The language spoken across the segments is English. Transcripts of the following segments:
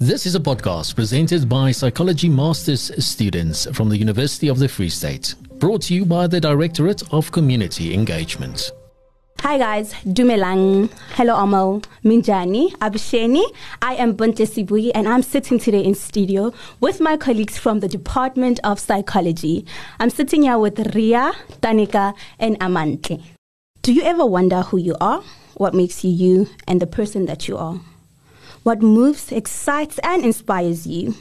This is a podcast presented by Psychology Masters students from the University of the Free State, brought to you by the Directorate of Community Engagement. Hi guys, Dumelang. Hello Amal, Minjani, Abisheni. I am Buntle Sibuyi and I'm sitting today in studio with my colleagues from the Department of Psychology. I'm sitting here with Ria, Tanika, and Amante. Do you ever wonder who you are? What makes you you and the person that you are? What moves, excites, and inspires you?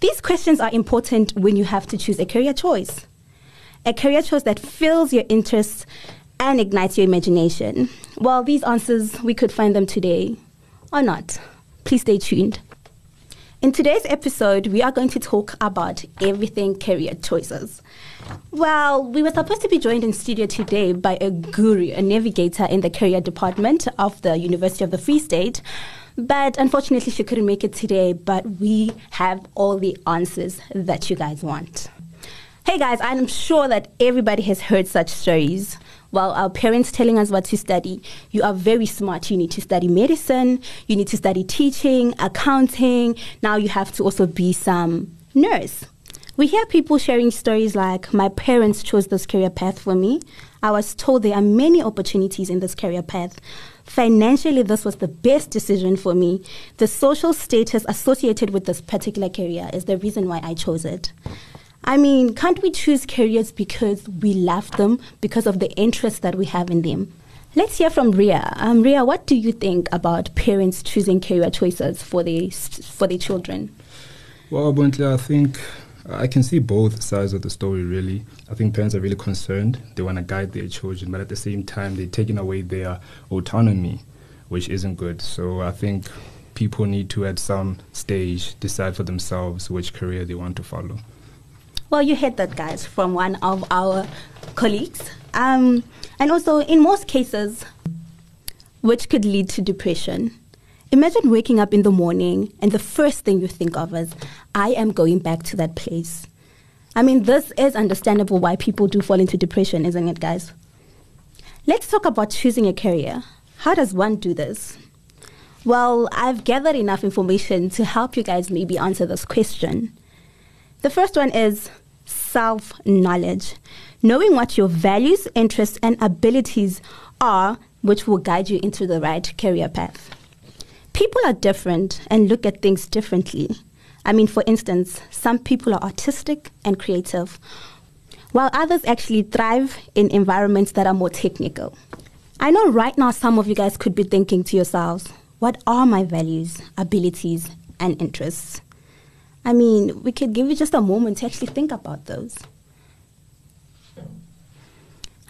These questions are important when you have to choose a career choice. A career choice that fills your interests and ignites your imagination? Well, these answers, we could find them today or not. Please stay tuned. In today's episode, we are going to talk about everything career choices. Well, we were supposed to be joined in studio today by a guru, a navigator in the career department of the University of the Free State. But unfortunately, she couldn't make it today. But we have all the answers that you guys want. Hey guys, I'm sure that everybody has heard such stories while our parents telling us what to study, you are very smart. You need to study medicine, you need to study teaching, accounting. Now you have to also be some nurse. We hear people sharing stories like, My parents chose this career path for me. I was told there are many opportunities in this career path. Financially, this was the best decision for me. The social status associated with this particular career is the reason why I chose it. I mean, can't we choose careers because we love them, because of the interest that we have in them? Let's hear from Ria. Um, Ria, what do you think about parents choosing career choices for their, for their children? Well, Buntle, I think I can see both sides of the story, really. I think parents are really concerned. They want to guide their children, but at the same time, they're taking away their autonomy, which isn't good. So I think people need to, at some stage, decide for themselves which career they want to follow. Well, you heard that, guys, from one of our colleagues. Um, and also, in most cases, which could lead to depression. Imagine waking up in the morning and the first thing you think of is, I am going back to that place. I mean, this is understandable why people do fall into depression, isn't it, guys? Let's talk about choosing a career. How does one do this? Well, I've gathered enough information to help you guys maybe answer this question. The first one is self knowledge, knowing what your values, interests, and abilities are, which will guide you into the right career path. People are different and look at things differently. I mean, for instance, some people are artistic and creative, while others actually thrive in environments that are more technical. I know right now some of you guys could be thinking to yourselves, what are my values, abilities, and interests? I mean, we could give you just a moment to actually think about those.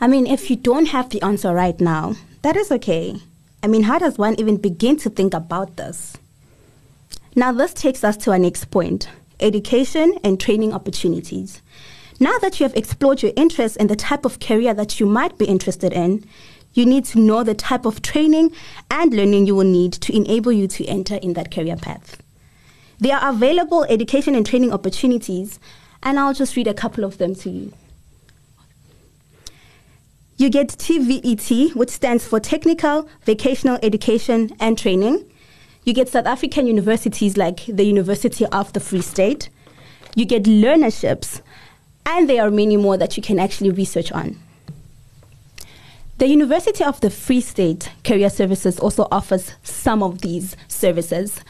I mean, if you don't have the answer right now, that is okay. I mean, how does one even begin to think about this? Now, this takes us to our next point education and training opportunities. Now that you have explored your interests and the type of career that you might be interested in, you need to know the type of training and learning you will need to enable you to enter in that career path. There are available education and training opportunities, and I'll just read a couple of them to you. You get TVET, which stands for Technical Vocational Education and Training. You get South African universities like the University of the Free State. You get learnerships, and there are many more that you can actually research on. The University of the Free State Career Services also offers some of these services.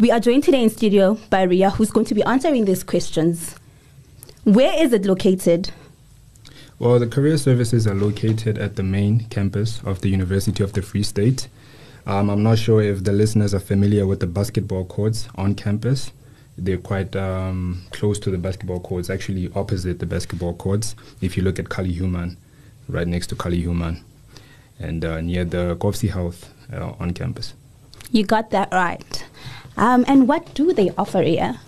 We are joined today in studio by Ria, who's going to be answering these questions. Where is it located? Well, the career services are located at the main campus of the University of the Free State. Um, I'm not sure if the listeners are familiar with the basketball courts on campus. They're quite um, close to the basketball courts, actually opposite the basketball courts. If you look at Callie Human, right next to Callie Human, and uh, near the Kovsie Health uh, on campus. You got that right. Um, and what do they offer here?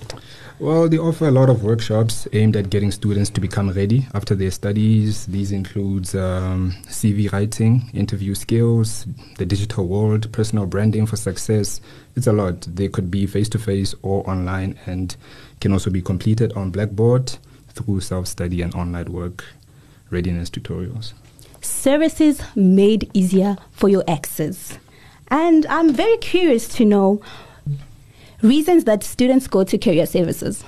Well, they offer a lot of workshops aimed at getting students to become ready after their studies. These includes um, CV writing, interview skills, the digital world, personal branding for success. It's a lot. They could be face to face or online and can also be completed on Blackboard through self study and online work readiness tutorials. Services made easier for your exes. And I'm very curious to know reasons that students go to career services.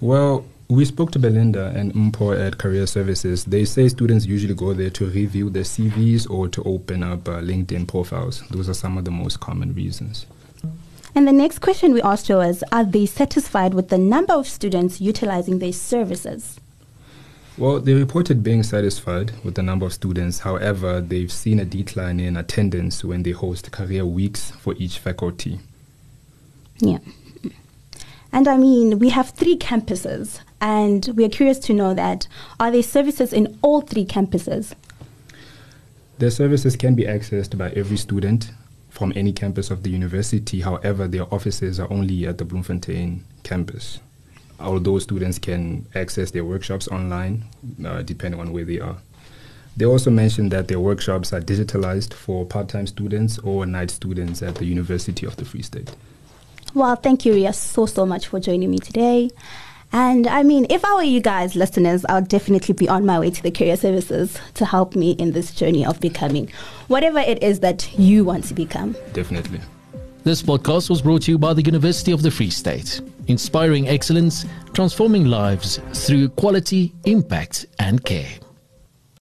Well, we spoke to Belinda and Mpho at Career Services. They say students usually go there to review their CVs or to open up uh, LinkedIn profiles. Those are some of the most common reasons. And the next question we asked her was Are they satisfied with the number of students utilizing their services? Well, they reported being satisfied with the number of students. However, they've seen a decline in attendance when they host career weeks for each faculty. Yeah. And I mean, we have three campuses, and we are curious to know that are there services in all three campuses? Their services can be accessed by every student from any campus of the university. However, their offices are only at the Bloemfontein campus. Although students can access their workshops online, uh, depending on where they are. They also mentioned that their workshops are digitalized for part time students or night students at the University of the Free State. Well, thank you, Ria, so, so much for joining me today. And I mean, if I were you guys, listeners, I would definitely be on my way to the career services to help me in this journey of becoming whatever it is that you want to become. Definitely. This podcast was brought to you by the University of the Free State, inspiring excellence, transforming lives through quality, impact, and care.